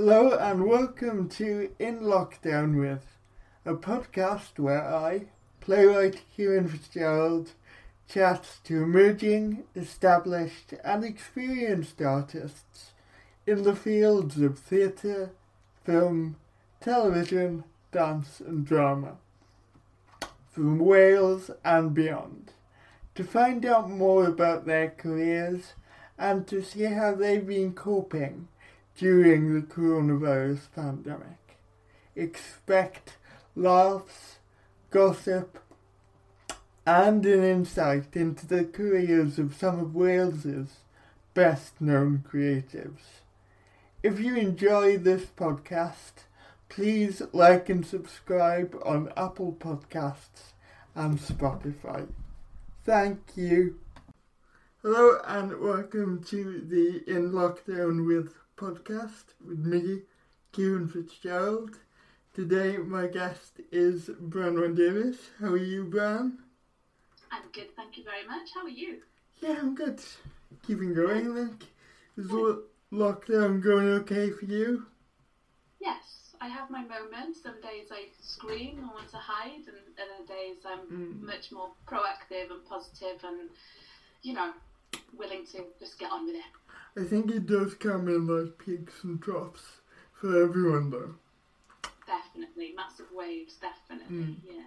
Hello and welcome to In Lockdown With, a podcast where I, playwright Kieran Fitzgerald, chats to emerging, established and experienced artists in the fields of theatre, film, television, dance and drama from Wales and beyond to find out more about their careers and to see how they've been coping during the coronavirus pandemic. Expect laughs, gossip, and an insight into the careers of some of Wales's best known creatives. If you enjoy this podcast, please like and subscribe on Apple Podcasts and Spotify. Thank you. Hello and welcome to the In Lockdown With podcast with me, Kieran Fitzgerald. Today my guest is Bran Davis. How are you, Bran? I'm good, thank you very much. How are you? Yeah, I'm good. Keeping going, like. Is the lockdown going okay for you? Yes, I have my moments. Some days I scream and want to hide, and other days I'm Mm. much more proactive and positive and, you know, willing to just get on with it. I think it does come in like peaks and troughs for everyone though. Definitely. Massive waves, definitely. Mm. Yeah.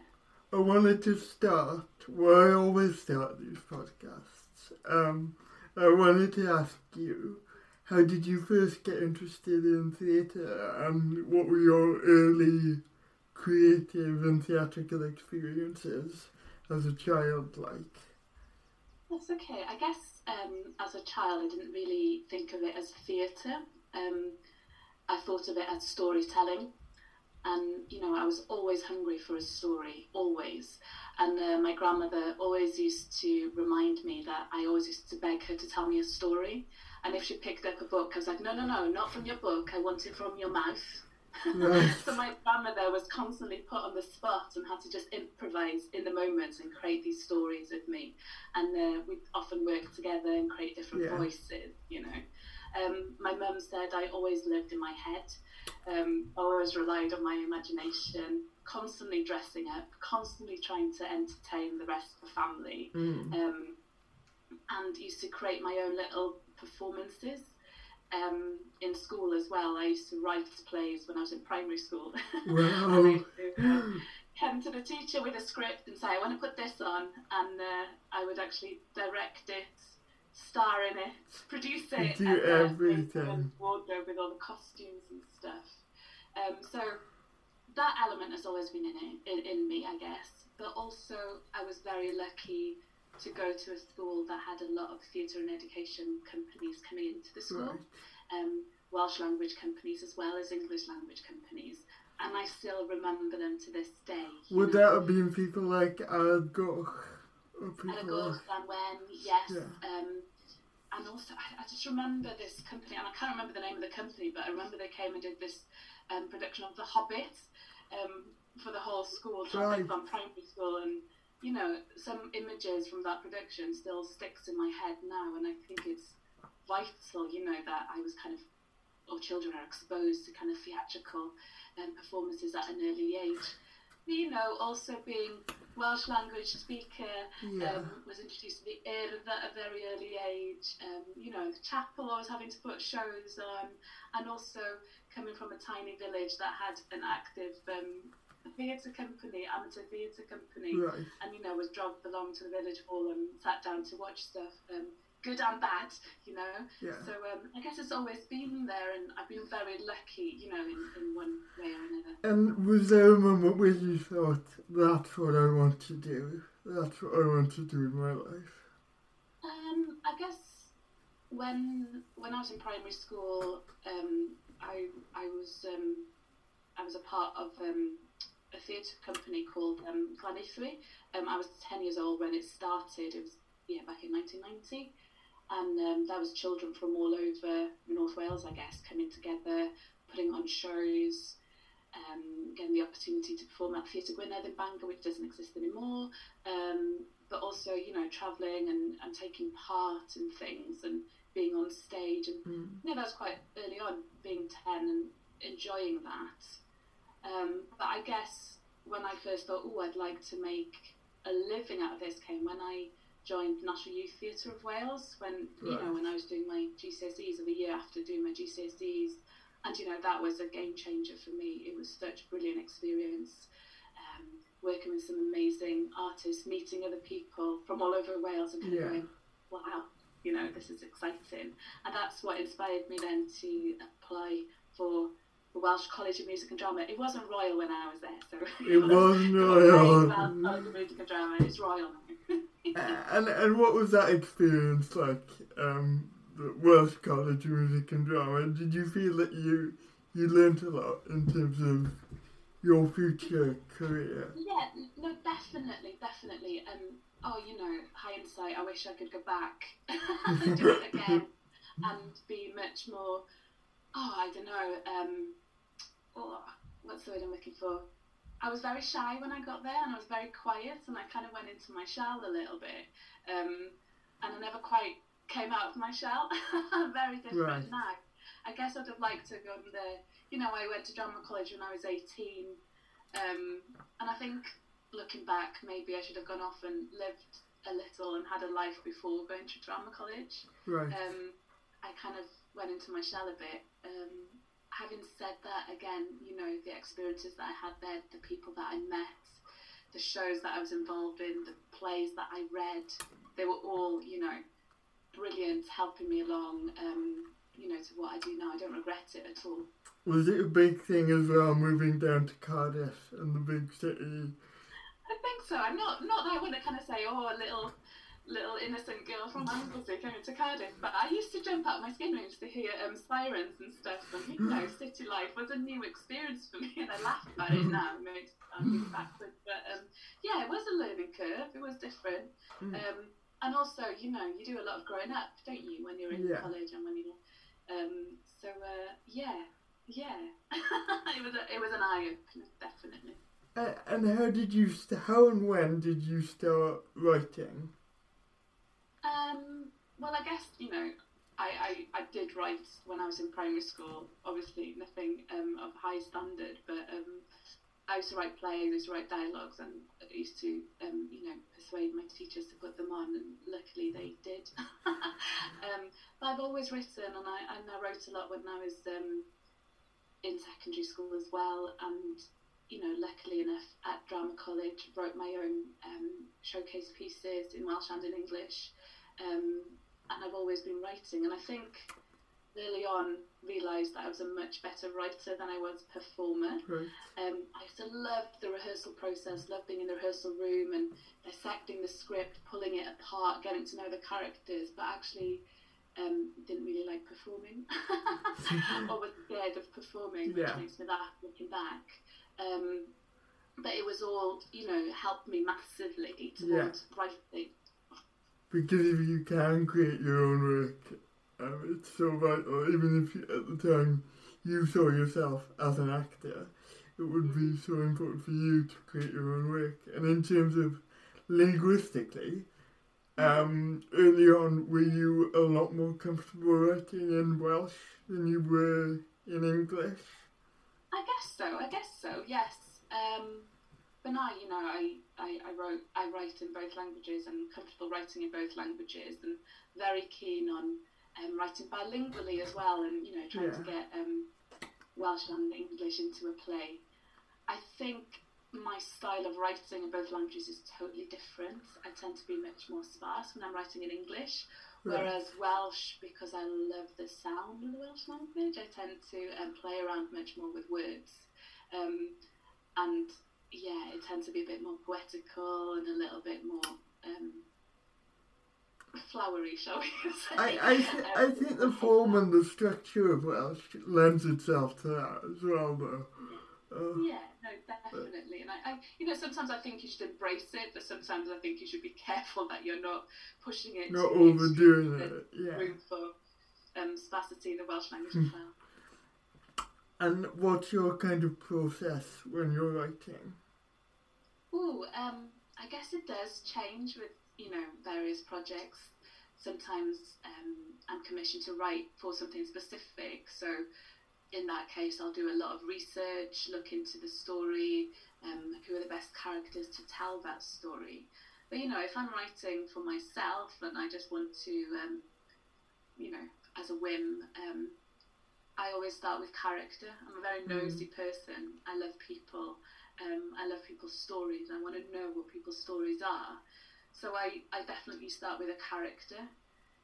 I wanted to start where I always start these podcasts. Um, I wanted to ask you, how did you first get interested in theatre and what were your early creative and theatrical experiences as a child like? That's okay. I guess um, as a child, I didn't really think of it as theatre. Um, I thought of it as storytelling. And, you know, I was always hungry for a story, always. And uh, my grandmother always used to remind me that I always used to beg her to tell me a story. And if she picked up a book, I was like, no, no, no, not from your book. I want it from your mouth. Right. so my grandmother was constantly put on the spot and had to just improvise in the moment and create these stories with me. And uh, we'd often work together and create different Yeah. voices, you know. Um, my mum said I always lived in my head, um, always relied on my imagination, constantly dressing up, constantly trying to entertain the rest of the family, Mm. um, and used to create my own little performances. Um, in school as well, I used to write plays when I was in primary school. and I Wow. used to uh, come to the teacher with a script and say, I want to put this on, and uh, I would actually direct it, star in it, produce it, do and uh, everything. wardrobe with all the costumes and stuff. Um, so that element has always been in it, in, in me, I guess. But also, I was very lucky to go to a school that had a lot of theatre and education companies coming into the school Right. um, Welsh language companies as well as English language companies, and I still remember them to this day. Would know. that have been people like Arad Goch or And people of course, like and when yes, Yeah. um, and also I, I just remember this company, and I can't remember the name of the company, but I remember they came and did this um, production of The Hobbit um, for the whole school, Right. from primary school, and you know some images from that production still sticks in my head now, and I think it's vital, you know, that I was kind of or children are exposed to kind of theatrical um, performances at an early age. You know, also being Welsh language speaker, Yeah. um, was introduced to the Urdd at a very early age. Um, you know, the chapel always having to put shows on, and also coming from a tiny village that had an active um, theatre company, amateur theatre company, Right. and you know was dragged along to the village hall and sat down to watch stuff, um, good and bad, you know. Yeah. So um, I guess it's always been there, and I've been very lucky, you know, in, in one way or another. And was there a moment where you thought, that's what I want to do? That's what I want to do in my life? Um, I guess when when I was in primary school, um, I I was um, I was a part of um, a theatre company called um, Glanaethwy. Um, I was ten years old when it started. It was yeah back in 1990, and um, that was children from all over North Wales, I guess, coming together, putting on shows. Um, getting the opportunity to perform at Theatre Gwynedd in Bangor, which doesn't exist anymore, um, but also, you know, travelling and, and taking part in things and being on stage, and Mm. you know that was quite early on, being ten and enjoying that. Um, but I guess when I first thought, oh, I'd like to make a living out of this, came when I joined National Youth Theatre of Wales. When you know when I was doing my GCSEs, of a year after doing my GCSEs, and you know that was a game changer for me. It was such a brilliant experience. Um, working with some amazing artists, meeting other people from all over Wales, and kind Yeah. of going, wow, you know, this is exciting. And that's what inspired me then to apply for the Welsh College of Music and Drama. It wasn't royal when I was there, so It wasn't royal. College of Music and Drama. It's royal and and what was that experience like? Um, the Welsh College of Music and Drama. Did you feel that you you learnt a lot in terms of your future career? Yeah, no, definitely, definitely. Um, oh, you know, hindsight. I wish I could go back and do it again and be much more. Oh, I don't know. Um, oh, what's the word I'm looking for? I was very shy when I got there, and I was very quiet, and I kind of went into my shell a little bit, um, and I never quite came out of my shell. very different Right. now. I guess I'd have liked to have gone there. You know, I went to drama college when I was 18, um, and I think looking back, maybe I should have gone off and lived a little and had a life before going to drama college. Right. Um, I kind of went into my shell a bit. Um, having said that, again, you know, the experiences that I had there, the people that I met, the shows that I was involved in, the plays that I read, they were all, you know, brilliant, helping me along, um, you know, to what I do now. I don't regret it at all. Was it a big thing as well, moving down to Cardiff and the big city? I think so. I'm not not that I want to kind of say, oh, a little little innocent girl from Anglesey coming to Cardiff, but I used to jump out my skin when I used to hear um, sirens and stuff. And you know, city life was a new experience for me, and I laugh about it now. It makes me look backwards, but um, yeah, it was a learning curve. It was different, Mm. um, and also, you know, you do a lot of growing up, don't you, when you're in Yeah. college and when you're um, so uh, yeah, yeah, it was a, it was an eye opener, definitely. Uh, and how did you, st- how and when did you start writing? Well, I guess you know, I, I, I did write when I was in primary school. Obviously, nothing um, of high standard, but um, I used to write plays, I used to write dialogues, and I used to um, you know persuade my teachers to put them on, and luckily they did. um, but I've always written, and I and I wrote a lot when I was um, in secondary school as well, and you know, luckily enough, at drama college, wrote my own um, showcase pieces in Welsh and in English, um, and I've always been writing. And I think early on realised that I was a much better writer than I was performer. Right. Um, I used to love the rehearsal process, love being in the rehearsal room and dissecting the script, pulling it apart, getting to know the characters, but actually um, didn't really like performing or was scared of performing, which Yeah. makes me laugh looking back. Um, but it was all, you know, helped me massively towards writing. Because if you can create your own work, um, it's so vital. Even if you, at the time you saw yourself as an actor, it would be so important for you to create your own work. And in terms of linguistically, um, early on, were you a lot more comfortable writing in Welsh than you were in English? I guess so. I guess so. Yes. Um, but now, you know, I, I, I wrote I write in both languages and comfortable writing in both languages, and very keen on um, writing bilingually as well, and you know, trying to get um, Welsh and English into a play. I think my style of writing in both languages is totally different. I tend to be much more sparse when I'm writing in English, Right. Whereas Welsh, because I love the sound of the Welsh language, I tend to um, play around much more with words. Um, and yeah, it tends to be a bit more poetical and a little bit more um, flowery, shall we say. I, I, th- I Um, think the form and the structure of Welsh lends itself to that as well, though. Uh, Yeah, no, definitely. And I, I, you know, sometimes I think you should embrace it, but sometimes I think you should be careful that you're not pushing it. not to overdoing it, yeah. Room for um, sparsity in the Welsh language as well. And what's your kind of process when you're writing? Ooh, um, I guess it does change with you know various projects. sometimes um, I'm commissioned to write for something specific. So in that case, I'll do a lot of research, look into the story, um, who are the best characters to tell that story. But you know, if I'm writing for myself and I just want to, um, you know, as a whim, um, I always start with character. I'm a very mm. nosy person. I love people. Um, I love people's stories. I want to know what people's stories are. So I, I definitely start with a character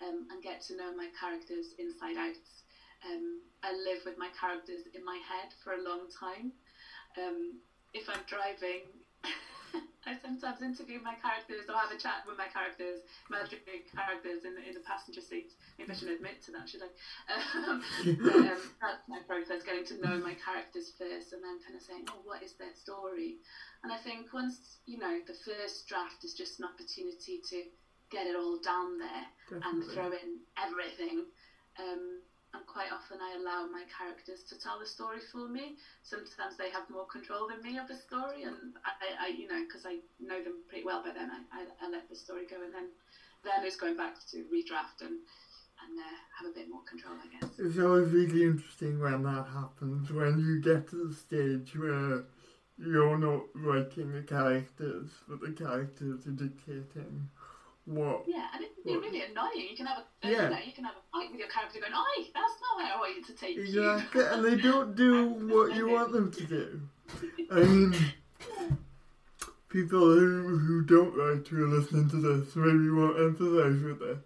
um, and get to know my characters inside out. Um, I live with my characters in my head for a long time. Um, if I'm driving, I sometimes interview my characters or have a chat with my characters, imaginary characters in the, in the passenger seat. Maybe I should admit to that, should I? Um, um, that's my process, getting to know my characters first and then kind of saying, oh, what is their story? And I think once, you know, the first draft is just an opportunity to get it all down there Definitely. and throw in everything. Um, and quite often I allow my characters to tell the story for me. Sometimes they have more control than me of the story, and I, I you know, because I know them pretty well by then, I, I, I, let the story go, and then then it's going back to redraft and and uh, have a bit more control, I guess. It's always really interesting when that happens, when you get to the stage where you're not writing the characters, but the characters are dictating what? Yeah, and it can be really annoying. You can have a uh, yeah. you, know, you can have a fight with your character going, "Oi, that's not where I want you to take exactly. you." and they don't do what you want them to do. I mean, people who, who don't like to are listening to this maybe won't empathise with this,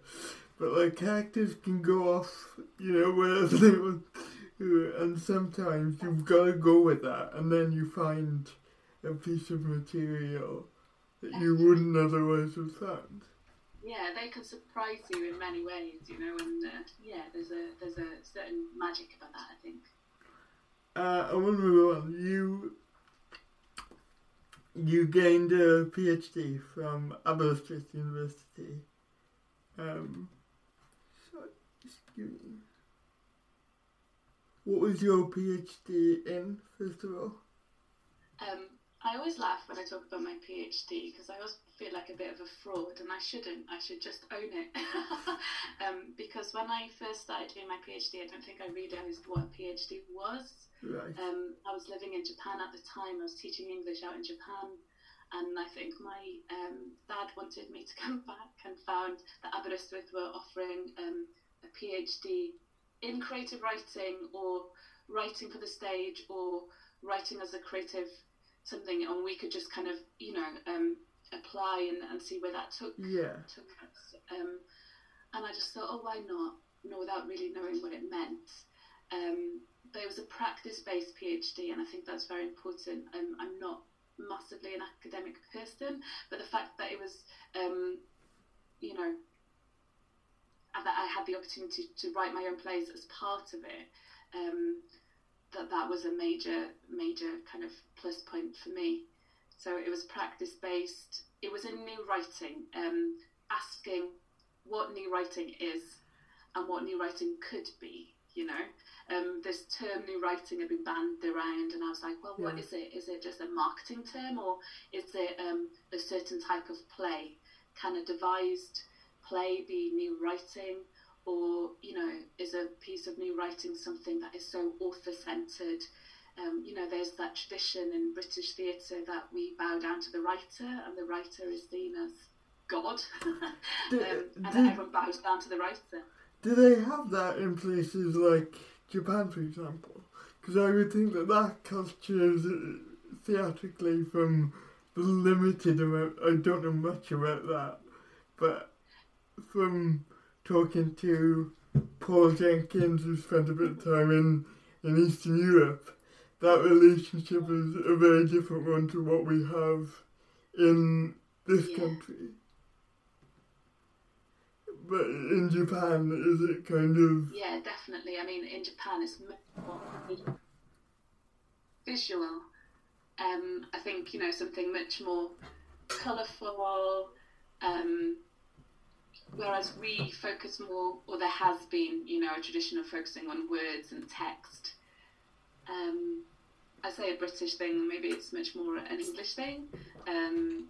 but like characters can go off, you know, wherever they want, and sometimes you've got to go with that, and then you find a piece of material that you wouldn't otherwise have found yeah, they can surprise you in many ways, you know, and uh, yeah, there's a there's a certain magic about that, I think. Uh, I want to move on. You you gained a PhD from Aberystwyth University. Um, so, excuse me. What was your PhD in, first of all? Um, I always laugh when I talk about my PhD because I always feel like a bit of a fraud, and I shouldn't. I should just own it. um, because when I first started doing my PhD, I don't think I realised what a PhD was. Right. Um, I was living in Japan at the time. I was teaching English out in Japan, and I think my um, dad wanted me to come back and found that Aberystwyth were offering um, a PhD in creative writing or writing for the stage or writing as a creative something, and we could just kind of, you know, um, apply and, and see where that took yeah. took us. Um, and I just thought, oh, why not? No, without really knowing what it meant. Um, but it was a practice-based PhD, and I think that's very important. Um, I'm not massively an academic person, but the fact that it was, um, you know, that I had the opportunity to write my own plays as part of it, um, that that was a major major kind of plus point for me. So it was practice based. It was in new writing, um, asking what new writing is and what new writing could be. You know, um, this term new writing had been banned around, and I was like, well, yeah. what is it? Is it just a marketing term, or is it um, a certain type of play? Can a devised play be new writing? Or you know is a piece of new writing something that is so author centered um, you know there's that tradition in british theatre that we bow down to the writer and the writer is seen as god. Um, and everyone bows down to the writer. do they have that in places like japan for example? Because i would think that that culture is uh, theatrically from the limited amount i don't know much about that but from talking to Paul Jenkins, who spent a bit of time in, in Eastern Europe, that relationship is a very different one to what we have in this yeah. country. But in Japan, is it kind of. Yeah, definitely. I mean, in Japan, it's more visual. Um, I think, you know, something much more colourful. Um, whereas we focus more, or there has been, you know, a tradition of focusing on words and text. Um, I say a British thing, maybe it's much more an English thing. Um,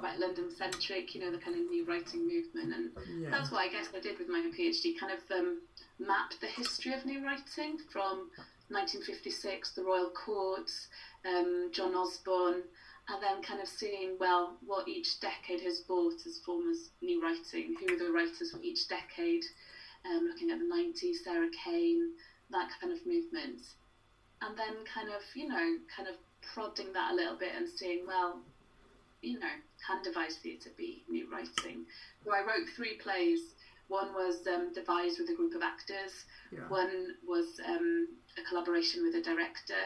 quite London centric, you know, the kind of new writing movement. And yeah. that's what I guess I did with my PhD, kind of um, map the history of new writing from 1956, the Royal Courts, um, John Osborne, and then kind of seeing, well, what each decade has brought as form as new writing, who are the writers for each decade, um, looking at the 90s, Sarah Kane, that kind of movement. And then kind of, you know, kind of prodding that a little bit and seeing, well, you know, can devised theatre be new writing? So I wrote three plays. One was um, devised with a group of actors. Yeah. One was um, a collaboration with a director,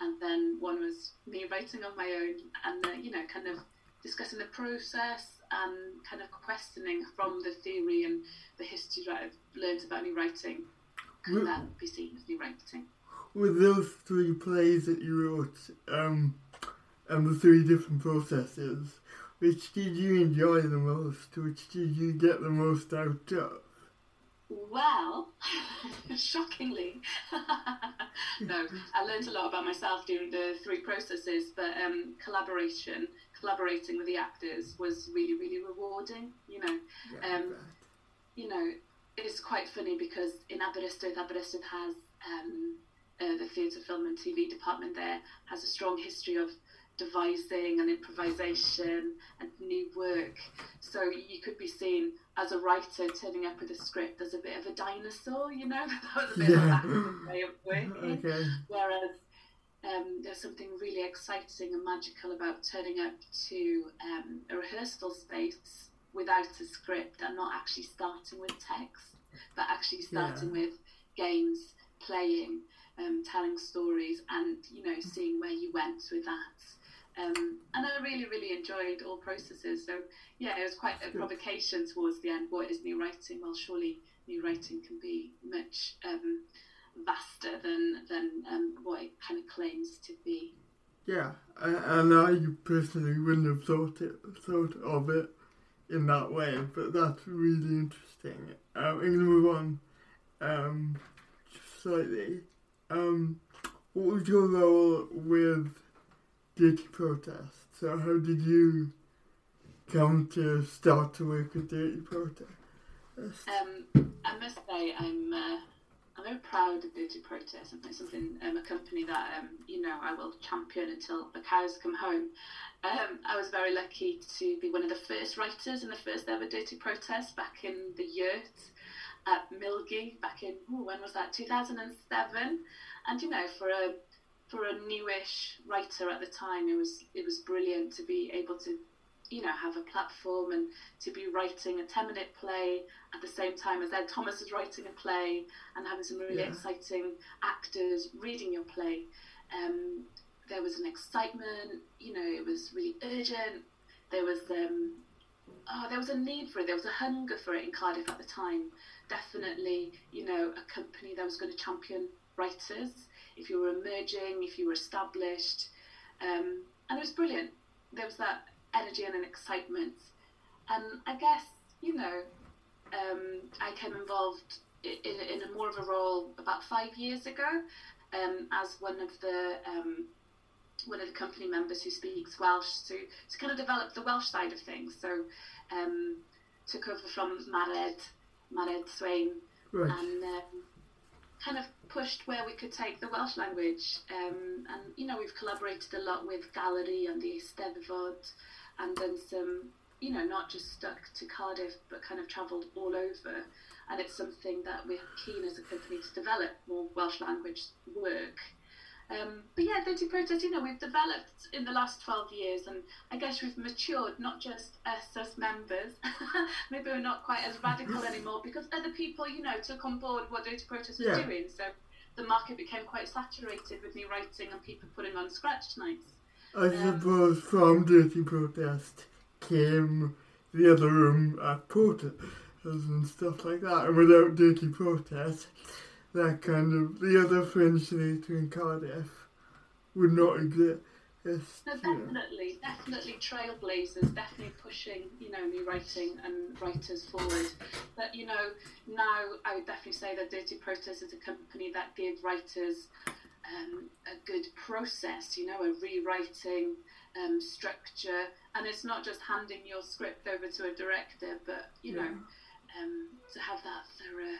and then one was me writing on my own, and uh, you know, kind of discussing the process and kind of questioning from the theory and the history that I've learned about new writing. Can that be seen as new writing? With those three plays that you wrote, um, and the three different processes, which did you enjoy the most? Which did you get the most out of? Well, shockingly, no. I learned a lot about myself during the three processes, but um, collaboration, collaborating with the actors was really, really rewarding. You know, um, you know, it's quite funny because in Aberystwyth, Aberystwyth has um, uh, the theatre, film, and TV department there has a strong history of devising and improvisation and new work. So you could be seen as a writer turning up with a script as a bit of a dinosaur, you know, that was a bit yeah. of a way of working. Okay. Whereas um, there's something really exciting and magical about turning up to um, a rehearsal space without a script and not actually starting with text, but actually starting yeah. with games, playing, um, telling stories, and you know, seeing where you went with that. Um, and I really, really enjoyed all processes. So yeah, it was quite a provocation towards the end. What is new writing? Well, surely new writing can be much um, vaster than than um, what it kind of claims to be. Yeah, and I personally wouldn't have thought it thought of it in that way, but that's really interesting. Um, I'm going to move on um, slightly. Um, what was your role with Dirty Protest. So how did you come to start to work with Dirty Protest? Um, I must say I'm uh, I'm very proud of Dirty Protest. It's something um, a company that um, you know I will champion until the cows come home. Um, I was very lucky to be one of the first writers in the first ever Dirty Protest back in the Yurt at Milgi back in ooh, when was that 2007 and you know for a for a newish writer at the time, it was it was brilliant to be able to, you know, have a platform and to be writing a ten minute play at the same time as Ed Thomas is writing a play and having some really yeah. exciting actors reading your play. Um, there was an excitement, you know, it was really urgent. There was um, oh, there was a need for it. There was a hunger for it in Cardiff at the time. Definitely, you know, a company that was going to champion writers if you were emerging, if you were established. Um, and it was brilliant. There was that energy and an excitement. And I guess, you know, um, I came involved in, in, a more of a role about five years ago um, as one of the um, one of the company members who speaks Welsh to, to kind of develop the Welsh side of things. So um, took over from Mared, Mared Swain, right. and um, kind of pushed where we could take the Welsh language. Um, and, you know, we've collaborated a lot with Galeri and the Eisteddfod and done some, you know, not just stuck to Cardiff, but kind of travelled all over. And it's something that we're keen as a company to develop more Welsh language work. Um, but yeah, Dirty Protest, you know, we've developed in the last 12 years and I guess we've matured, not just us as members. Maybe we're not quite as radical anymore because other people, you know, took on board what Dirty Protest was yeah. doing. So the market became quite saturated with me writing and people putting on scratch nights. I um, suppose from Dirty Protest came the other room at Porter and stuff like that. And without Dirty Protest, that kind of the other French theatre in Cardiff would not exist. no, definitely, definitely trailblazers, definitely pushing, you know, new writing and writers forward. But you know, now I would definitely say that Dirty Protest is a company that gives writers um, a good process, you know, a rewriting um, structure, and it's not just handing your script over to a director, but you Yeah. know, um, to have that thorough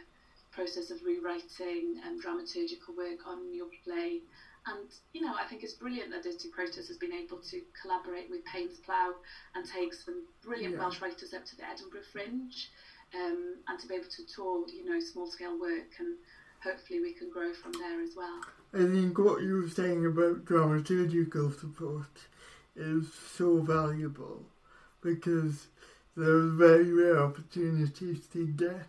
process of rewriting and dramaturgical work on your play. And you know, I think it's brilliant that Dirty Protest has been able to collaborate with Paines Plough and take some brilliant Yeah. Welsh writers up to the Edinburgh Fringe, um, and to be able to tour, you know, small scale work, and hopefully we can grow from there as well. I think what you were saying about dramaturgical support is so valuable because there are very rare opportunities to get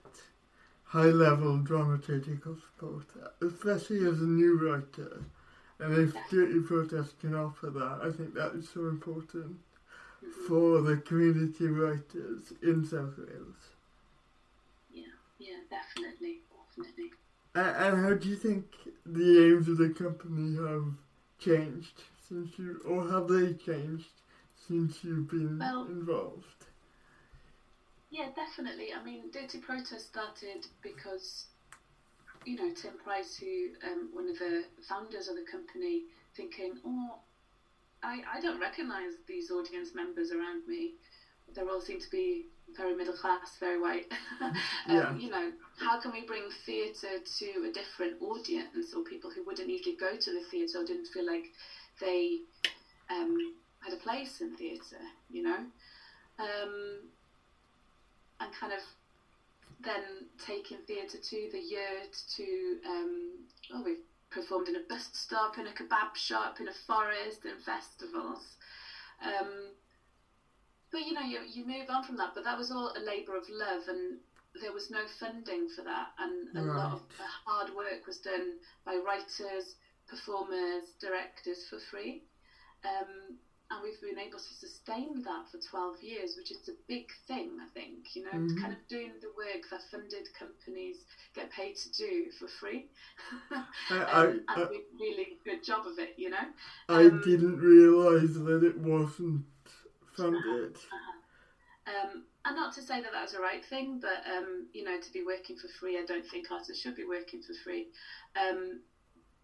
high level dramaturgical support, especially as a new writer. And if Dirty Protest can offer that, I think that is so important for the community writers in South Wales. Yeah, yeah, definitely, definitely. A- And how do you think the aims of the company have changed since you, or have they changed since you've been Well- involved? Yeah, definitely. I mean, Dirty Protest started because, you know, Tim Price, who um, one of the founders of the company, thinking, oh, I, I don't recognise these audience members around me. They all seem to be very middle class, very white. um, Yeah. You know, how can we bring theatre to a different audience or people who wouldn't usually go to the theatre or didn't feel like they um, had a place in theatre, you know? Um, and kind of then taking theatre to the yurt to um, oh we've performed in a bus stop in a kebab shop in a forest in festivals. Um, but you know you, you move on from that but that was all a labour of love and there was no funding for that and a lot of the hard work was done by writers performers directors for free. Um, and we've been able to sustain that for 12 years, which is a big thing, I think, you know, Mhm. kind of doing the work that funded companies get paid to do for free. I, um, I, and do a really good job of it, you know. I, um, didn't realise that it wasn't funded. Um, and not to say that that was the right thing, but, um, you know, to be working for free, I don't think artists should be working for free. Um,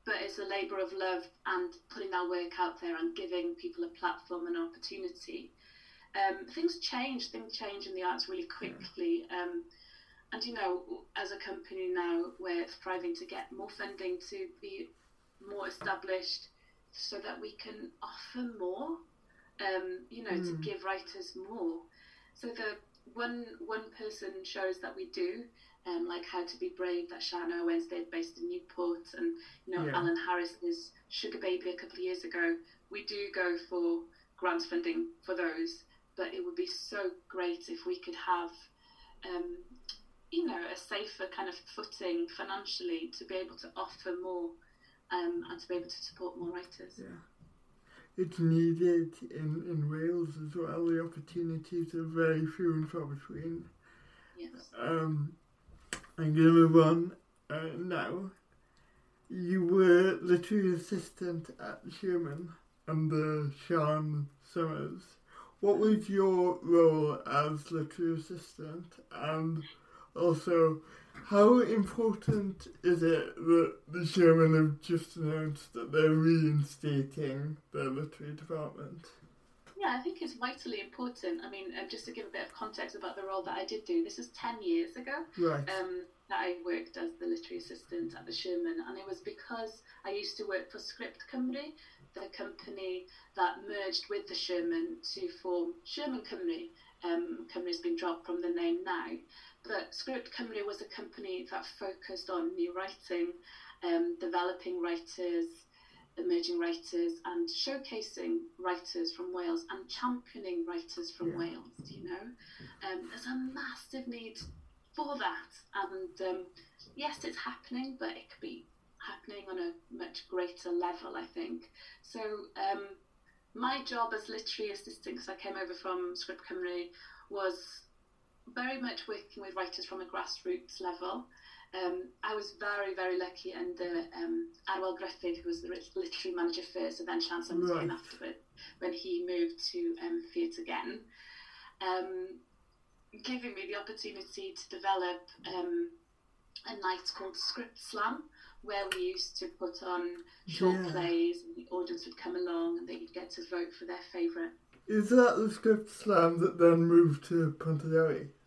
but it's a labour of love and putting our work out there and giving people a platform and opportunity. Um, things change, things change in the arts really quickly. Um, and you know, as a company now, we're striving to get more funding to be more established so that we can offer more, um, you know, to Mm. give writers more. So the one one person shows that we do, um, like How to Be Brave, that Shana Wednesday based in Newport, and you know Yeah. Alan Harris's Sugar Baby a couple of years ago. We do go for grant funding for those, but it would be so great if we could have, um, you know, a safer kind of footing financially to be able to offer more, um, and to be able to support more writers. Yeah. It's needed in, in Wales as well. The opportunities are very few and far between. Yes. Um, I'm going to move on uh, now. You were literary assistant at Sherman under Sian Summers. What was your role as literary assistant? And also, how important is it that the Sherman have just announced that they're reinstating their literary department? Yeah, I think it's vitally important. I mean, um, just to give a bit of context about the role that I did do, this is 10 years ago Right. um, that I worked as the literary assistant at the Sherman, and it was because I used to work for Script Cymru, the company that merged with the Sherman to form Sherman Cymru. Um, Cymru's been dropped from the name now, but Script Cymru was a company that focused on new writing, um, developing writers, emerging writers, and showcasing writers from Wales and championing writers from Yeah. Wales. You know, um, there's a massive need for that, and um, yes, it's happening, but it could be happening on a much greater level. I think so. Um, my job as literary assistant, because I came over from Script Cymru, was very much working with writers from a grassroots level. Um, I was very, very lucky under um, Arwel Gruffydd, who was the literary manager first, and then Sian Summers came Right. afterward when he moved to um, Theatr Gen, um, giving me the opportunity to develop um, a night called Script Slam, where we used to put on short Yeah. plays, and the audience would come along and they'd get to vote for their favourite Is that the script slam that then moved to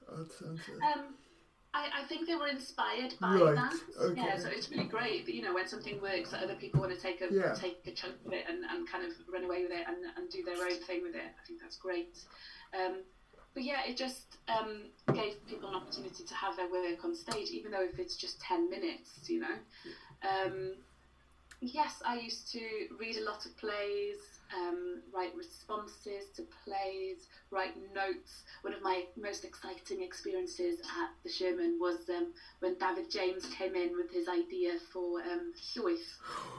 Art Centre? Um, I, I think they were inspired by Right, that. okay. Yeah, so it's really great that you know when something works, that other people want to take a Yeah. take a chunk of it and, and kind of run away with it and, and do their own thing with it. I think that's great. Um, but yeah, it just um, gave people an opportunity to have their work on stage, even though if it's just ten minutes, you know. Um, yes, I used to read a lot of plays, um, write responses to plays, write notes. One of my most exciting experiences at the Sherman was um, when Dafydd James came in with his idea for um, Llwyth,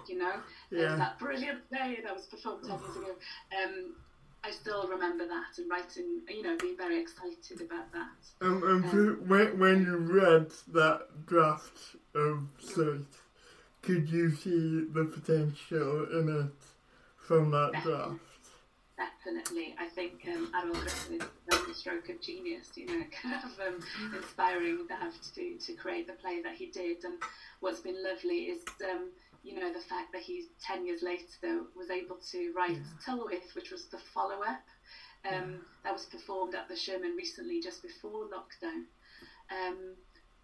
you know, Yeah. um, that brilliant play that was performed 10 years ago. Um, I still remember that and writing, you know, being very excited about that. Um, and for, when, when you read that draft of Slate, could you see the potential in it from that draft? Definitely, I think um, Arwel Gruffydd was a stroke of genius, you know, kind of um, inspiring Dav to, to create the play that he did. And what's been lovely is, um, you know, the fact that he, 10 years later, was able to write Tylwyth, which was the follow up. Um, That was performed at the Sherman recently, just before lockdown. Um,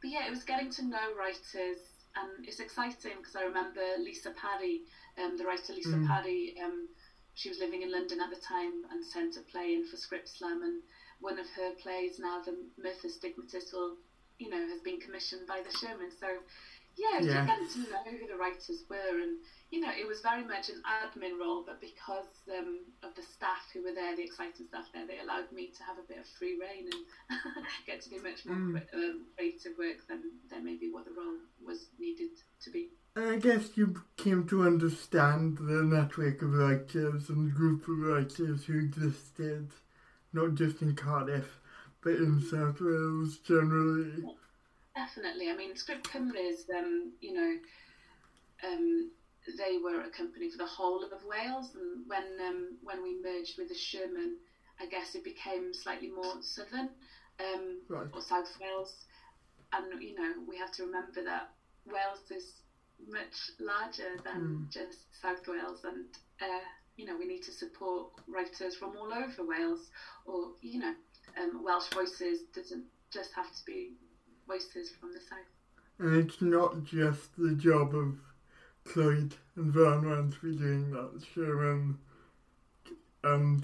but yeah, it was getting to know writers, and it's exciting because I remember Lisa Parry, um, the writer Lisa Mm. Parry. Um, she was living in London at the time and sent a play in for Script Slam, and one of her plays now, the Myth of will, you know, has been commissioned by the Sherman. So, yeah, Yeah. just getting to know who the writers were, and you know, it was very much an admin role, but because um, of the staff who were there, the exciting staff there, they allowed me to have a bit of free reign and get to do much more Mm. um, creative work than, than maybe what the role was needed to be. And I guess you came to understand the network of writers and group of writers who existed, not just in Cardiff, but in South Wales generally. Definitely. I mean, Script Cymru is, um, you know, um, they were a company for the whole of Wales, and when um, when we merged with the Sherman, I guess it became slightly more southern um, Right. or South Wales, and you know we have to remember that Wales is much larger than just South Wales, and uh, you know we need to support writers from all over Wales, or you know um, Welsh voices doesn't just have to be voices from the south. And it's not just the job of Clwyd and Van to be doing that, Sherman and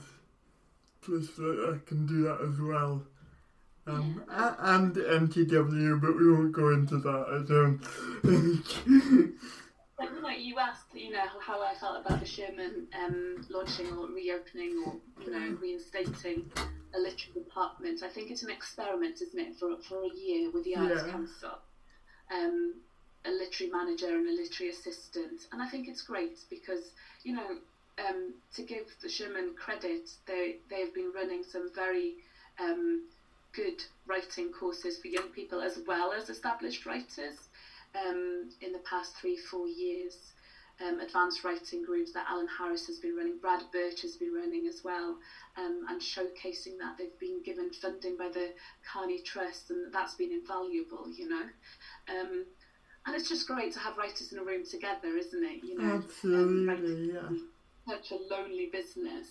plus that I can do that as well. Um, a- and NTW, but we won't go into that, I don't. Like, you asked, you know, how I felt about the Sherman um, launching or reopening or, you know, reinstating a literary department. I think it's an experiment, isn't it, for, for a year with the Arts Yeah. Council. Um, a literary manager and a literary assistant. And I think it's great because, you know, um, to give the Sherman credit, they, they've been running some very um, good writing courses for young people as well as established writers um, in the past three, four years. Um, advanced writing groups that Alan Harris has been running, Brad Birch has been running as well, um, and showcasing that they've been given funding by the Carne Trust, and that's been invaluable, you know. Um, and it's just great to have writers in a room together, isn't it? You know, Um, Absolutely, yeah. such a lonely business.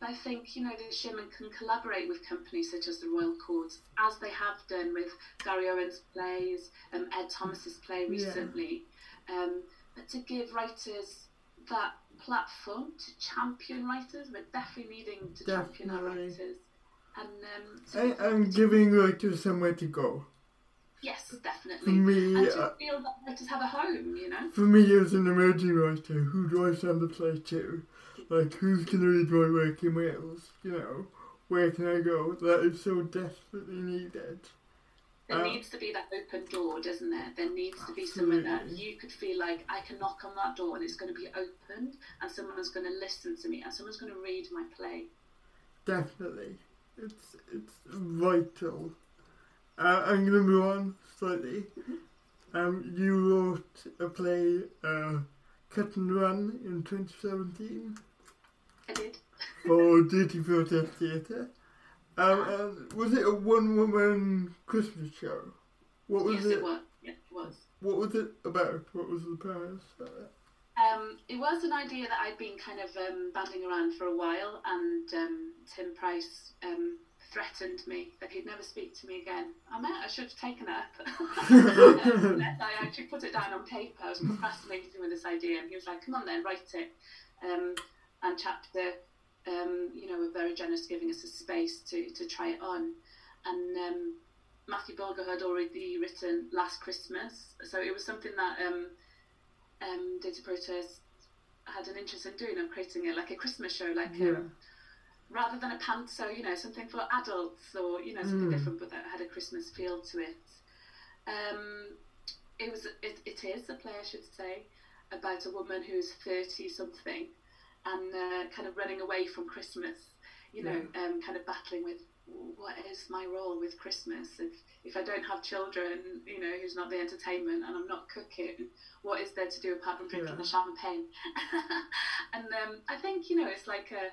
But I think, you know, the Sherman can collaborate with companies such as the Royal Courts, as they have done with Gary Owen's plays, um, Ed Thomas's play recently. Yeah. Um, but to give writers that platform to champion writers, we're definitely needing to champion our Definitely. writers. And um, to I, I'm giving writers somewhere to go. yes, For definitely. me, and to uh, feel that writers have a home, you know. for me as an emerging writer, who do I send a play to? Like, who's going to enjoy working work in Wales? You know, where can I go? That is so desperately needed. There Uh, needs to be that open door, doesn't there? There needs to be someone that you could feel like I can knock on that door and it's going to be opened, and someone's going to listen to me, and someone's going to read my play. Definitely. It's, it's vital. Uh, I'm going to move on slightly. Um, you wrote a play, uh, Cut and Run, in 2017. I did. for Dirty Protest Theatre. Um, and was it a one-woman Christmas show? What was yes, it? it was. Yeah, it was. What was it about? What was the premise? it? Um, it was an idea that I'd been kind of um, banding around for a while, and um, Tim Price um, threatened me that he'd never speak to me again. I meant I should have taken it up. um, I actually put it down on paper. I was procrastinating with this idea, and he was like, "Come on, then, write it." And chapter, um, you know, were very generous, giving us a space to to try it on. And um, Matthew Bulgo had already written Last Christmas, so it was something that um, um, Dirty Protest had an interest in doing, of creating it like a Christmas show, like Yeah. um, rather than a pantso, you know, something for adults or you know something Mm. different, but that had a Christmas feel to it. Um, it was, it, it is a play, I should say, about a woman who's thirty something and uh, kind of running away from Christmas. You know, um, kind of battling with what is my role with Christmas if if I don't have children, you know, who's not the entertainment and I'm not cooking, what is there to do apart from drinking Yeah. the champagne? and um, I think you know it's like a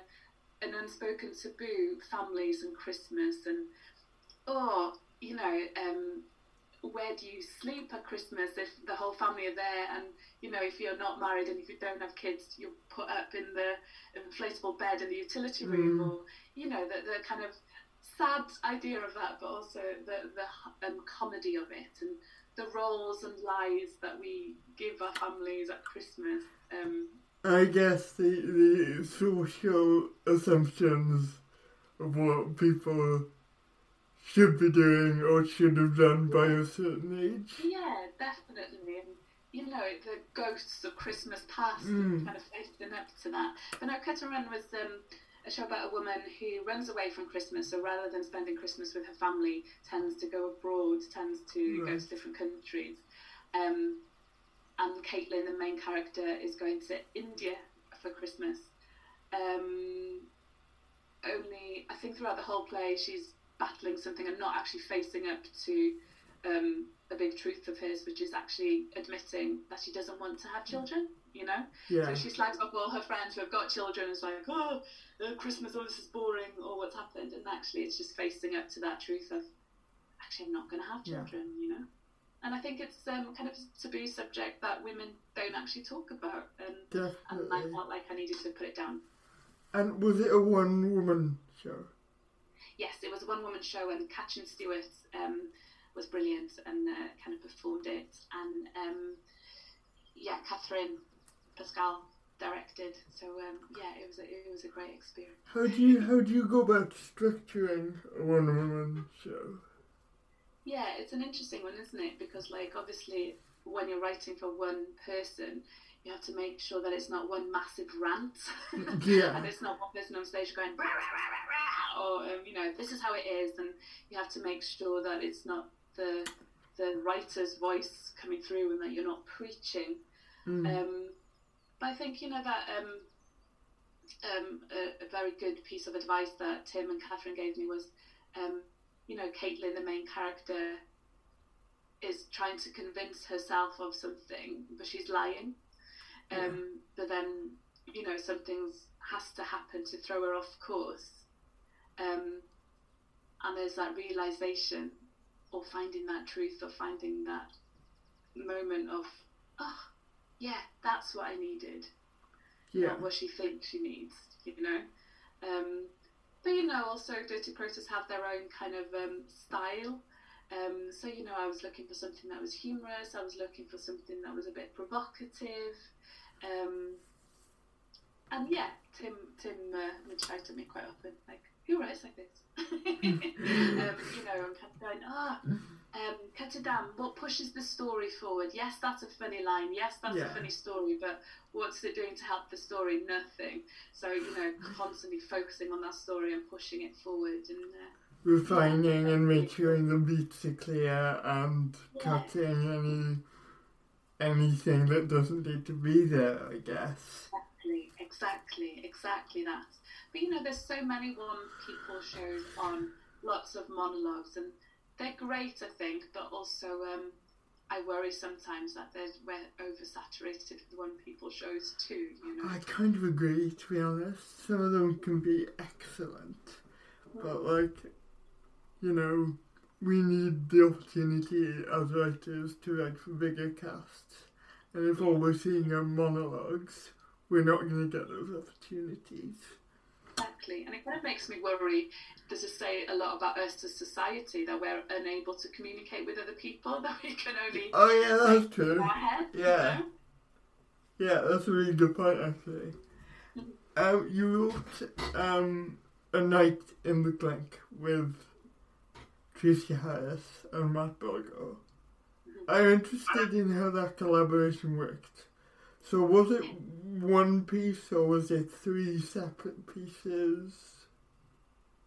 an unspoken taboo, families and Christmas, and oh, you know, um, where do you sleep at Christmas if the whole family are there? And you know, if you're not married and if you don't have kids, you're put up in the inflatable bed in the utility room, Mm. or you know, the, the kind of sad idea of that, but also the the um, comedy of it and the roles and lies that we give our families at Christmas. Um, I guess the, the social assumptions of what people should be doing or should have done by a certain age. Yeah, definitely. You know, the ghosts of Christmas past Mm. kind of facing up to that. But no, Run was um, a show about a woman who runs away from Christmas. So rather than spending Christmas with her family, tends to go abroad, tends to go to different countries. Um, and Caitlin, the main character, is going to India for Christmas. Um, only, I think throughout the whole play, she's battling something and not actually facing up to um, a big truth of hers, which is actually admitting that she doesn't want to have children. You know, Yeah. so she slags off all her friends who have got children. is like, oh, uh, Christmas, oh, this is boring, or what's happened, and actually, it's just facing up to that truth of actually, I'm not going to have Yeah. children. You know, and I think it's um, kind of a taboo subject that women don't actually talk about, and and I felt like I needed to put it down. And was it a one woman show? yes, it was a one woman show, and Catrin Stewart um, was brilliant and uh, kind of performed it. And um, yeah, Catherine Paskell directed. So um, yeah, it was a, it was a great experience. How do you how do you go about structuring a one woman show? Yeah, it's an interesting one, isn't it? Because like obviously, when you're writing for one person. You have to make sure that it's not one massive rant, Yeah. and it's not one person on stage going rah, rah, rah, rah, rah, or um, you know this is how it is, and you have to make sure that it's not the the writer's voice coming through and that you're not preaching. Mm. Um, but I think you know that um, um, a, a very good piece of advice that Tim and Catherine gave me was, um, you know, Caitlin, the main character, is trying to convince herself of something, but she's lying. Um, But then, you know, something has to happen to throw her off course. Um, and there's that realization, or finding that truth, or finding that moment of, oh, yeah, that's what I needed. yeah. Not what she thinks she needs, you know. Um, but you know, also Dirty Protests have their own kind of um, style. Um, so you know, I was looking for something that was humorous. I was looking for something that was a bit provocative. Um, and yeah, Tim Tim uh, would shout at me quite often, like, "Who writes like this?" um, you know, I'm kind of going, ah, um, cut it down. What pushes the story forward? Yes, that's a funny line. Yes, that's Yeah. a funny story. But what's it doing to help the story? Nothing. So you know, constantly focusing on that story and pushing it forward. And uh, Refining and making sure the beats are clear and Yeah. cutting any anything that doesn't need to be there, I guess. exactly, exactly, exactly that. But you know, there's so many one people shows on, lots of monologues, and they're great, I think. But also, um, I worry sometimes that there's we're oversaturated with one people shows too. You know. I kind of agree, to be honest. Some of them can be excellent, but like, you know, we need the opportunity as writers to write for bigger casts. And if all we're seeing are monologues, we're not going to get those opportunities. Exactly. And it kind of makes me worry. Does it say a lot about us as society that we're unable to communicate with other people? That we can only. Oh yeah, that's true. Head, yeah. You know? Yeah, that's a really good point actually. Um, you wrote um, A Night in the Clink with Tracy Harris and Matt Bulgo. I'm interested in how that collaboration worked. So was it one piece or was it three separate pieces?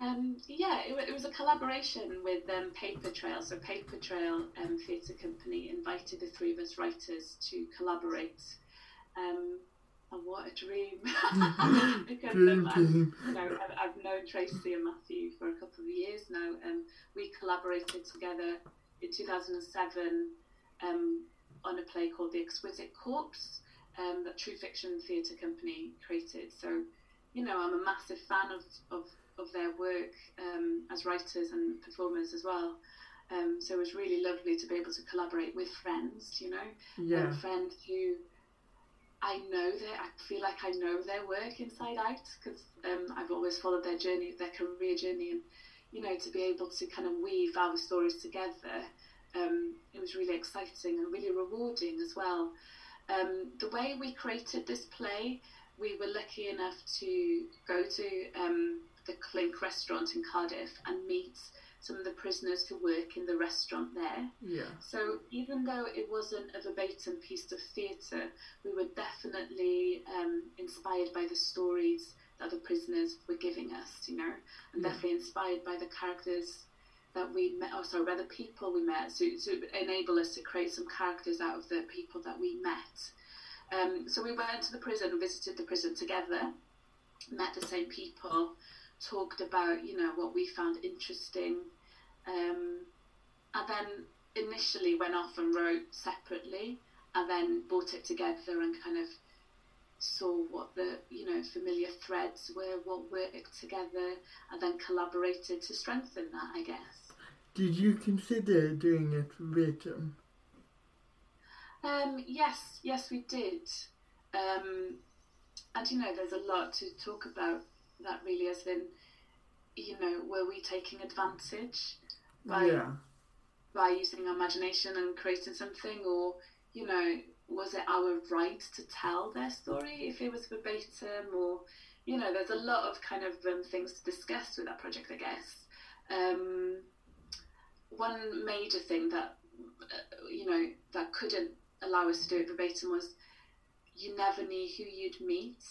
Um, yeah, it, it was a collaboration with um, Paper Trail. So Paper Trail um, Theatre Company invited the three of us writers to collaborate. Um, and what a dream! Dream um, team. you know, I've, I've known Tracy and Matthew for a couple of years now, and we collaborated together in 2007 um, on a play called The Exquisite Corpse um, that True Fiction Theatre Company created. So, you know, I'm a massive fan of, of, of their work um, as writers and performers as well. Um, so it was really lovely to be able to collaborate with friends, you know, Yeah. um, friends who I know their, I feel like I know their work inside out because um, I've always followed their journey, their career journey, and you know to be able to kind of weave our stories together, um, it was really exciting and really rewarding as well. Um, the way we created this play, we were lucky enough to go to um, the Clink restaurant in Cardiff and meet some of the prisoners who work in the restaurant there. Yeah. So even though it wasn't a verbatim piece of theatre, we were definitely um, inspired by the stories that the prisoners were giving us, you know, and Yeah. definitely inspired by the characters that we met, oh sorry, by the people we met, so to enable us to create some characters out of the people that we met. Um, so we went to the prison visited the prison together, met the same people, talked about, you know, what we found interesting, um, and then initially went off and wrote separately and then brought it together and kind of saw what the you know familiar threads were what worked together and then collaborated to strengthen that i guess Did you consider doing it verbatim? um yes yes we did um and you know there's a lot to talk about that really as in you know were we taking advantage by yeah. by using our imagination and creating something, or you know, was it our right to tell their story if it was verbatim, or you know, there's a lot of kind of um, things to discuss with that project, I guess. Um, one major thing that uh, you know that couldn't allow us to do it verbatim was you never knew who you'd meet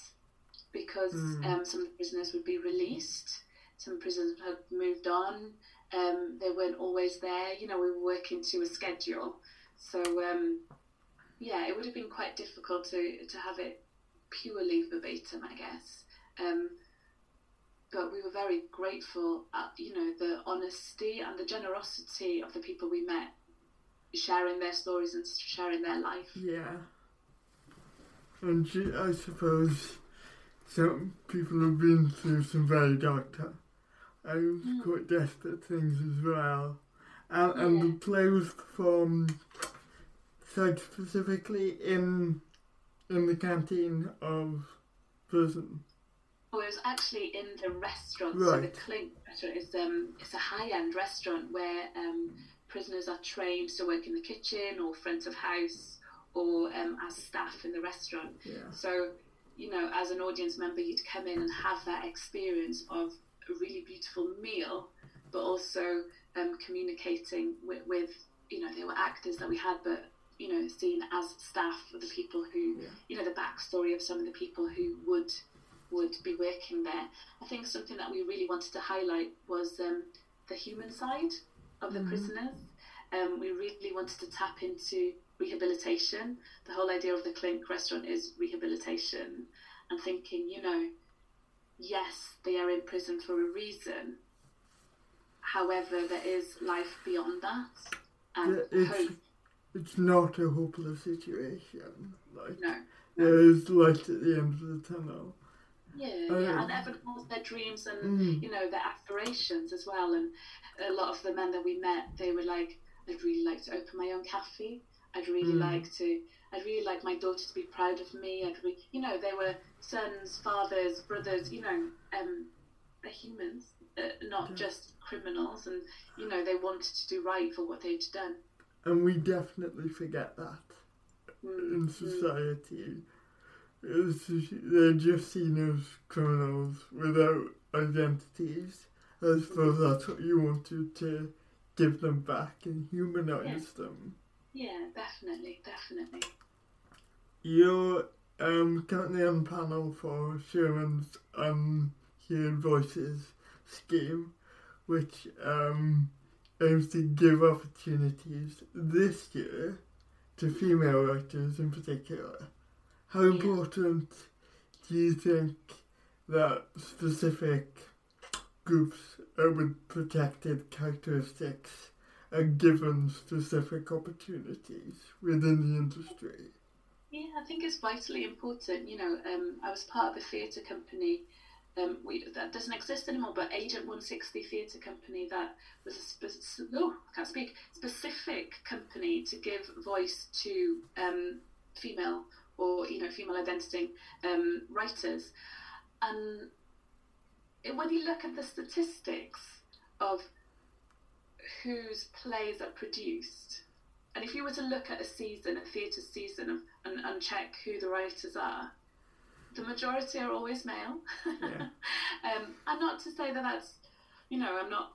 because Mm. um, some of the prisoners would be released, some prisoners had moved on, um, they weren't always there. You know, we were working to a schedule, so um, yeah, it would have been quite difficult to to have it purely verbatim, I guess. Um, but we were very grateful at you know the honesty and the generosity of the people we met, sharing their stories and sharing their life. Yeah. And she, I suppose some people have been through some very dark times. I was Mm. quite desperate things as well. And, and Yeah. the play was performed site specifically in in the canteen of prison. Oh, it was actually in the restaurant. So the Clink restaurant is um, it's a high end restaurant where um, prisoners are trained to work in the kitchen or front of house or um, as staff in the restaurant. Yeah. So, you know, as an audience member, you'd come in and have that experience of a really beautiful meal, but also um, communicating with, with, you know, they were actors that we had, but, you know, seen as staff for the people who, Yeah. you know, the backstory of some of the people who would would be working there. I think something that we really wanted to highlight was um, the human side of the Mhm. prisoners. Um, we really wanted to tap into rehabilitation. The whole idea of the Clink restaurant is rehabilitation and thinking, you know, yes, they are in prison for a reason. However, there is life beyond that. And it's- hope, It's not a hopeless situation. Like no. there is light at the end of the tunnel. Yeah, Oh, yeah, yeah. and everyone has their dreams and Mm. you know their aspirations as well. And a lot of the men that we met, they were like, "I'd really like to open my own cafe. I'd really Mm. like to. I'd really like my daughter to be proud of me. I'd, re-, you know, they were sons, fathers, brothers, you know, um, they're humans, uh, not Yeah. just criminals, and you know they wanted to do right for what they'd done. And we definitely forget that Mm, in mm. society. They're just seen as criminals without identities. I suppose that's what you wanted to give them back and humanise them. Yeah, definitely, definitely. You're um, currently on the panel for Sherman's Unheard Voices scheme, which um, aims to give opportunities this year to female writers in particular. How important do you think that specific groups uh, with protected characteristics are given specific opportunities within the industry? Yeah, I think it's vitally important. You know, um, I was part of a theatre company. Um, we, that doesn't exist anymore, but Agent 160 Theatre Company that was a spe- oh, I can't speak specific company to give voice to um, female or you know female identity um, writers, and when you look at the statistics of whose plays are produced, and if you were to look at a season, a theatre season, of, and, and check who the writers are, the majority are always male. Yeah. um, and not to say that that's, you know, I'm not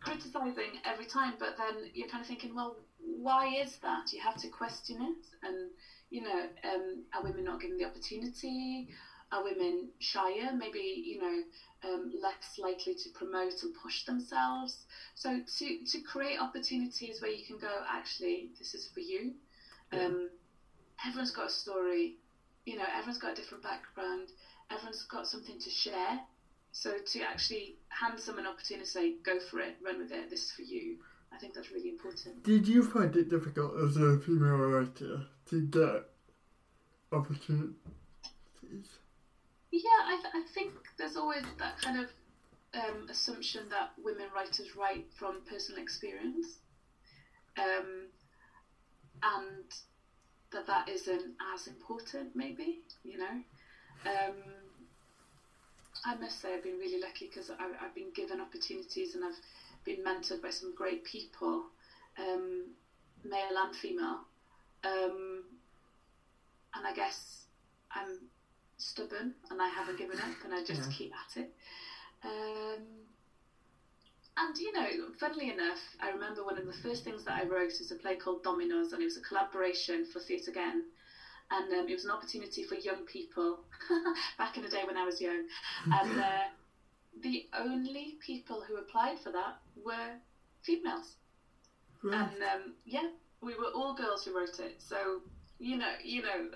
criticising every time, but then you're kind of thinking, well, why is that? You have to question it. And, you know, um, are women not given the opportunity? Are women shyer? Maybe, you know, um, less likely to promote and push themselves? So to, to create opportunities where you can go, actually, this is for you. Um, everyone's got a story, you know, everyone's got a different background, everyone's got something to share. So to actually hand someone an opportunity to say, go for it, run with it, this is for you, I think that's really important. Did you find it difficult as a female writer to get opportunities? Yeah, I, th- I think there's always that kind of um, assumption that women writers write from personal experience, um, and that that isn't as important, maybe, you know. Um, I must say I've been really lucky because I've, I've been given opportunities and I've been mentored by some great people, um, male and female. Um, and I guess I'm stubborn and I haven't given up and I just Yeah. keep at it. Um, and you know, funnily enough, I remember one of the first things that I wrote was a play called Dominoes, and it was a collaboration for Theatr Gen. And um, it was an opportunity for young people back in the day when I was young. And uh, the only people who applied for that were females. Right. And um, yeah, we were all girls who wrote it. So you know, you know,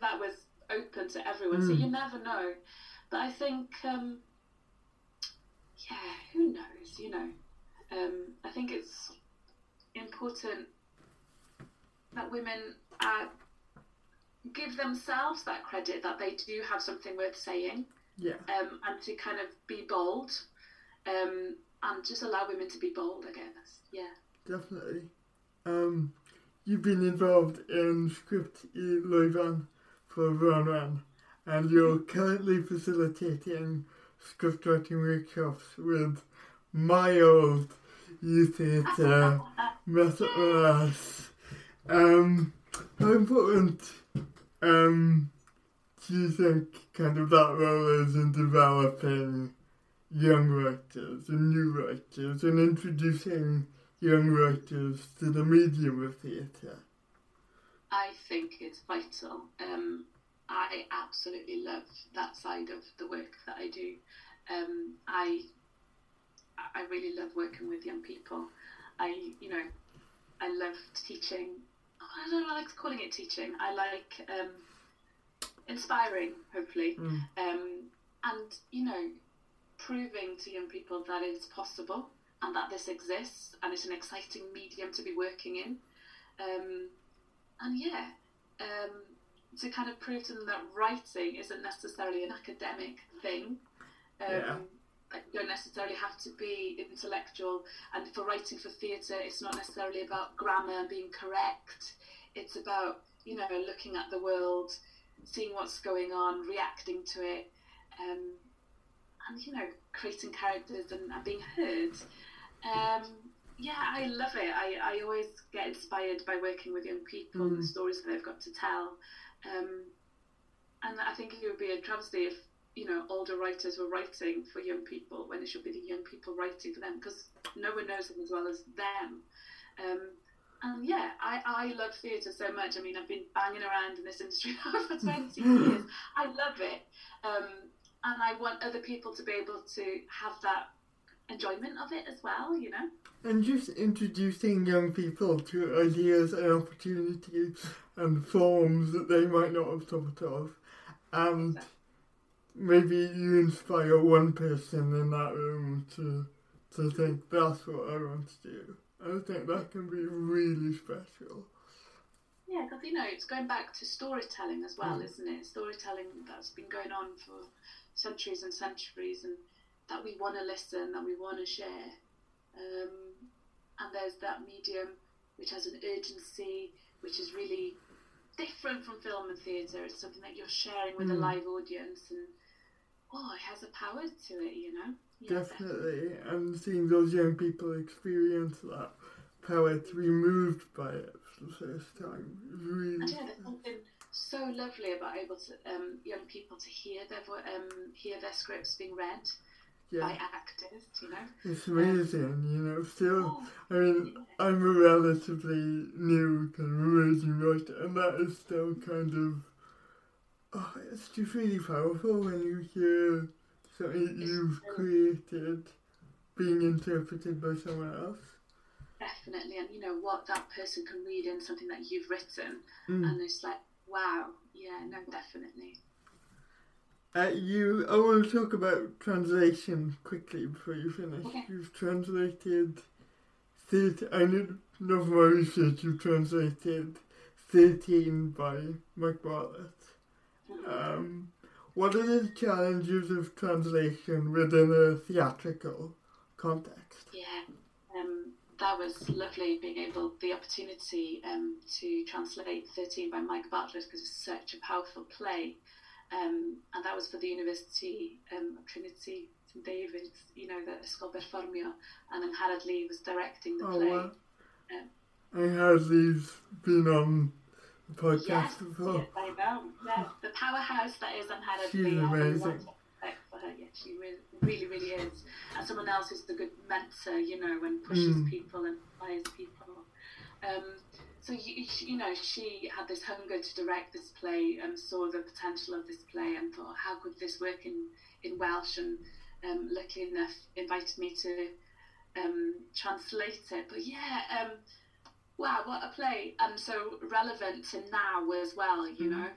that was open to everyone. So Mm. you never know. But I think, um, yeah, who knows? You know, um, I think it's important that women uh, give themselves that credit that they do have something worth saying Yeah, um, and to kind of be bold um, and just allow women to be bold, I guess. Yeah. definitely. Um, you've been involved in Script e Leuven for Run Run, and you're currently facilitating script writing workshops with my old youth theatre, Method. Um, how important um, you think kind of that role is in developing young writers and new writers and introducing young writers to the medium of theatre? I think it's vital. Um, I absolutely love that side of the work that I do. Um, I I really love working with young people. I you know I love teaching. I don't like calling it teaching. I like um, inspiring, hopefully, Mm. um, and you know proving to young people that it's possible and that this exists and it's an exciting medium to be working in. Um, and yeah, um, to kind of prove to them that writing isn't necessarily an academic thing. Um, Yeah. You don't necessarily have to be intellectual, and for writing for theatre, it's not necessarily about grammar and being correct. It's about you know looking at the world seeing what's going on, reacting to it, um, and you know, creating characters and, and being heard. Um, yeah, I love it. I, I always get inspired by working with young people mm. and the mm. stories that they've got to tell. Um, and I think it would be a travesty if you know older writers were writing for young people when it should be the young people writing for them because no one knows them as well as them. Um, and yeah, I, I love theatre so much. I mean, I've been banging around in this industry for 20 years. I love it. Um, and I want other people to be able to have that enjoyment of it as well, you know. And just introducing young people to ideas and opportunities and forms that they might not have thought of. And maybe you inspire one person in that room to to think that's what I want to do. I think that can be really special. Yeah, because you know it's going back to storytelling as well, mm. isn't it? Storytelling that's been going on for centuries and centuries, and that we want to listen, that we want to share. Um, and there's that medium which has an urgency, which is really different from film and theatre. It's something that you're sharing with mm. a live audience, and oh, it has a power to it, you know. Yeah, definitely. and seeing those young people experience that power to be moved by it for the first time really. And yeah, there's something so lovely about able to um, young people to hear their um, hear their scripts being read yeah. by actors, you know. It's amazing, um, you know. Still, oh, I mean, yeah. I'm a relatively new kind of emerging writer, and that is still kind of. Oh, it's just really powerful when you hear something you've created being interpreted by someone else. Definitely, and you know what that person can read in something that you've written, mm. and it's like, wow, yeah, no, definitely. Uh, you, I want to talk about translation quickly before you finish. Okay. You've translated, 30, I know from my research, you've translated 13 by Mike Bartlett. Mm-hmm. Um, what are the challenges of translation within a theatrical context? Yeah, um, that was lovely being able, the opportunity um, to translate 13 by Mike Bartlett because it's such a powerful play. Um, and that was for the University um, of Trinity St David's, you know, the Ysgol Berfformio, and then Harald Lee was directing the oh, play. Wow. Um, and Harald Lee's been on podcast yes, before. Yes, I know. Yeah, the powerhouse that is Harald She's Lee. amazing. For her. Yeah, she really, really, really is. And someone else who's the good mentor, you know, and pushes mm. people and inspires people. Um, so you, you know she had this hunger to direct this play and saw the potential of this play and thought how could this work in in Welsh and um, luckily enough invited me to um, translate it but yeah um, wow what a play and so relevant to now as well you mm-hmm. know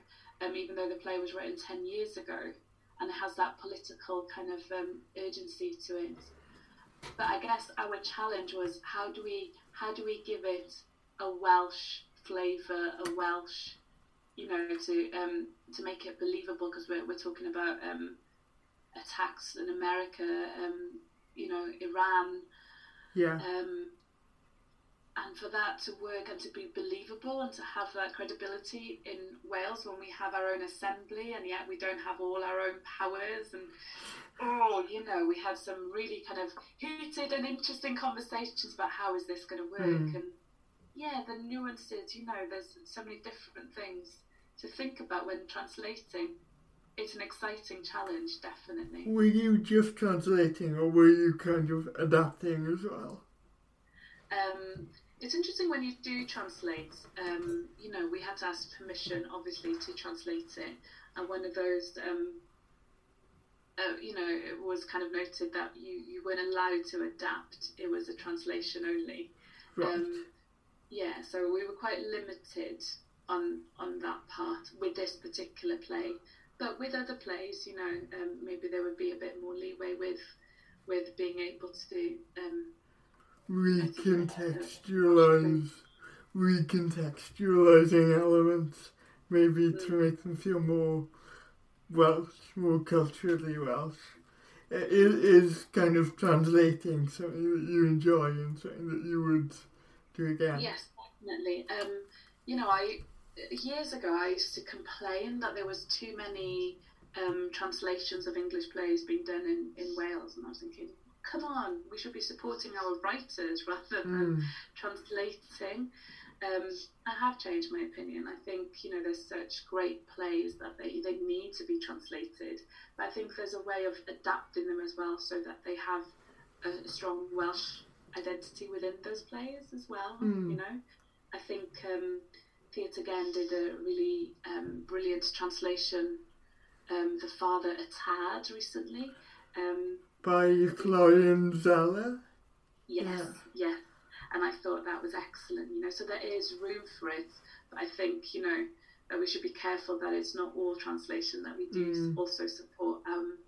um, even though the play was written 10 years ago and it has that political kind of um, urgency to it but I guess our challenge was how do we how do we give it a Welsh flavour, a Welsh, you know, to um, to make it believable because we're, we're talking about um, attacks in America, um, you know, Iran. Yeah. Um, and for that to work and to be believable and to have that credibility in Wales when we have our own assembly and yet we don't have all our own powers and oh you know we had some really kind of heated and interesting conversations about how is this going to work mm. and yeah, the nuances, you know, there's so many different things to think about when translating. It's an exciting challenge, definitely. Were you just translating or were you kind of adapting as well? Um, it's interesting when you do translate, um, you know, we had to ask permission, obviously, to translate it. And one of those, um, uh, you know, it was kind of noted that you, you weren't allowed to adapt. It was a translation only. Right. Um, yeah, so we were quite limited on on that part with this particular play. But with other plays, you know, um, maybe there would be a bit more leeway with with being able to um, recontextualize, recontextualizing elements, maybe to make them feel more Welsh, more culturally Welsh. It is kind of translating something that you enjoy and something that you would do again. Yes, definitely. Um, you know, I years ago, I used to complain that there was too many um, translations of English plays being done in, in Wales, and I was thinking, come on, we should be supporting our writers rather than Mm. translating. Um, I have changed my opinion. I think you know there's such great plays that they, they need to be translated, but I think there's a way of adapting them as well so that they have a, strong Welsh identity within those plays as well. Mm. You know, I think um, Theatr Gen did a really um, brilliant translation. Um, the Father a Tad recently. Um, By Florian Zeller. Yes, Yeah. yes. And I thought that was excellent, you know. So there is room for it, but I think, you know, that we should be careful that it's not all translation that we do Mm. also support um,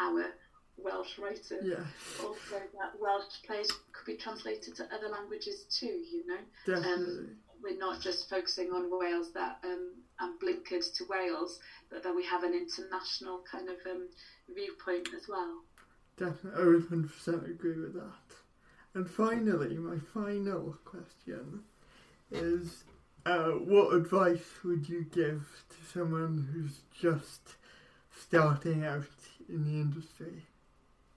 our Welsh writers. Yes, Also, that Welsh plays could be translated to other languages too, you know. definitely. We're not just focusing on Wales that um, and blinkered to Wales, but that we have an international kind of um, viewpoint as well. Definitely, I would 100% agree with that. And finally, my final question is uh, what advice would you give to someone who's just starting out in the industry?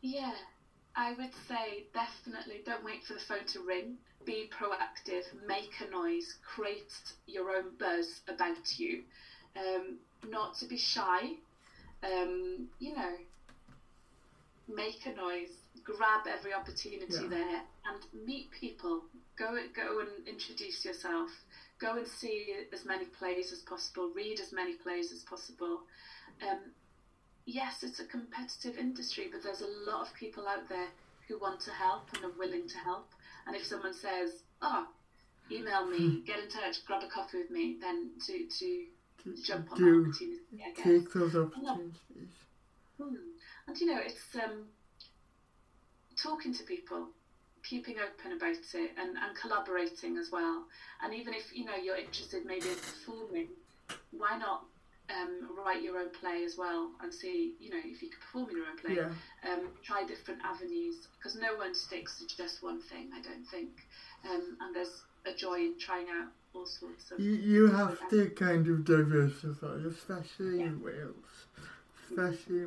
Yeah, I would say definitely don't wait for the phone to ring. Be proactive, make a noise, create your own buzz about you. Um, not to be shy. Um, you know, make a noise, grab every opportunity Yeah. there, and meet people. Go go and introduce yourself. Go and see as many plays as possible. Read as many plays as possible. Um, yes, it's a competitive industry, but there's a lot of people out there who want to help and are willing to help. And if someone says, "Oh, email me, get in touch, grab a coffee with me," then to to To jump on do opportunity, take those opportunities. Hmm. And you know, it's um, talking to people, keeping open about it, and, and collaborating as well. And even if you know you're interested, maybe in performing, why not um, write your own play as well and see, you know, if you can perform in your own play. Yeah, Um, try different avenues because no one sticks to just one thing. I don't think. Um, and there's a joy in trying out all sorts of. you, you have to kind of diversify, especially in Wales. Especially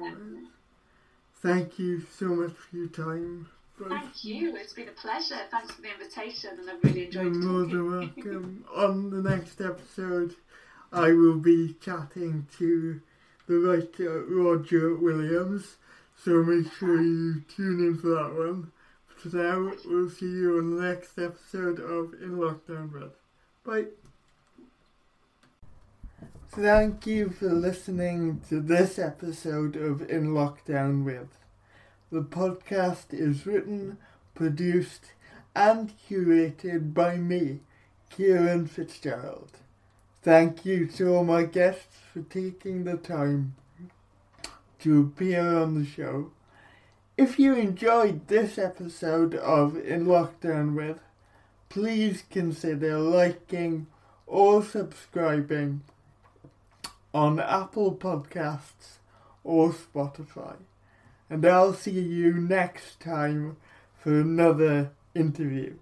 Thank you so much for your time. both Thank you. It's been a pleasure. Thanks for the invitation, and I've really enjoyed. It. You're more than welcome. On the next episode, I will be chatting to the writer Roger Williams, so make sure you tune in for that one. For now, we'll see you on the next episode of In Lockdown With. Bye. Thank you for listening to this episode of In Lockdown With. The podcast is written, produced, and curated by me, Kieran Fitzgerald. Thank you to all my guests for taking the time to appear on the show. If you enjoyed this episode of In Lockdown With, please consider liking or subscribing on Apple Podcasts or Spotify. And I'll see you next time for another interview.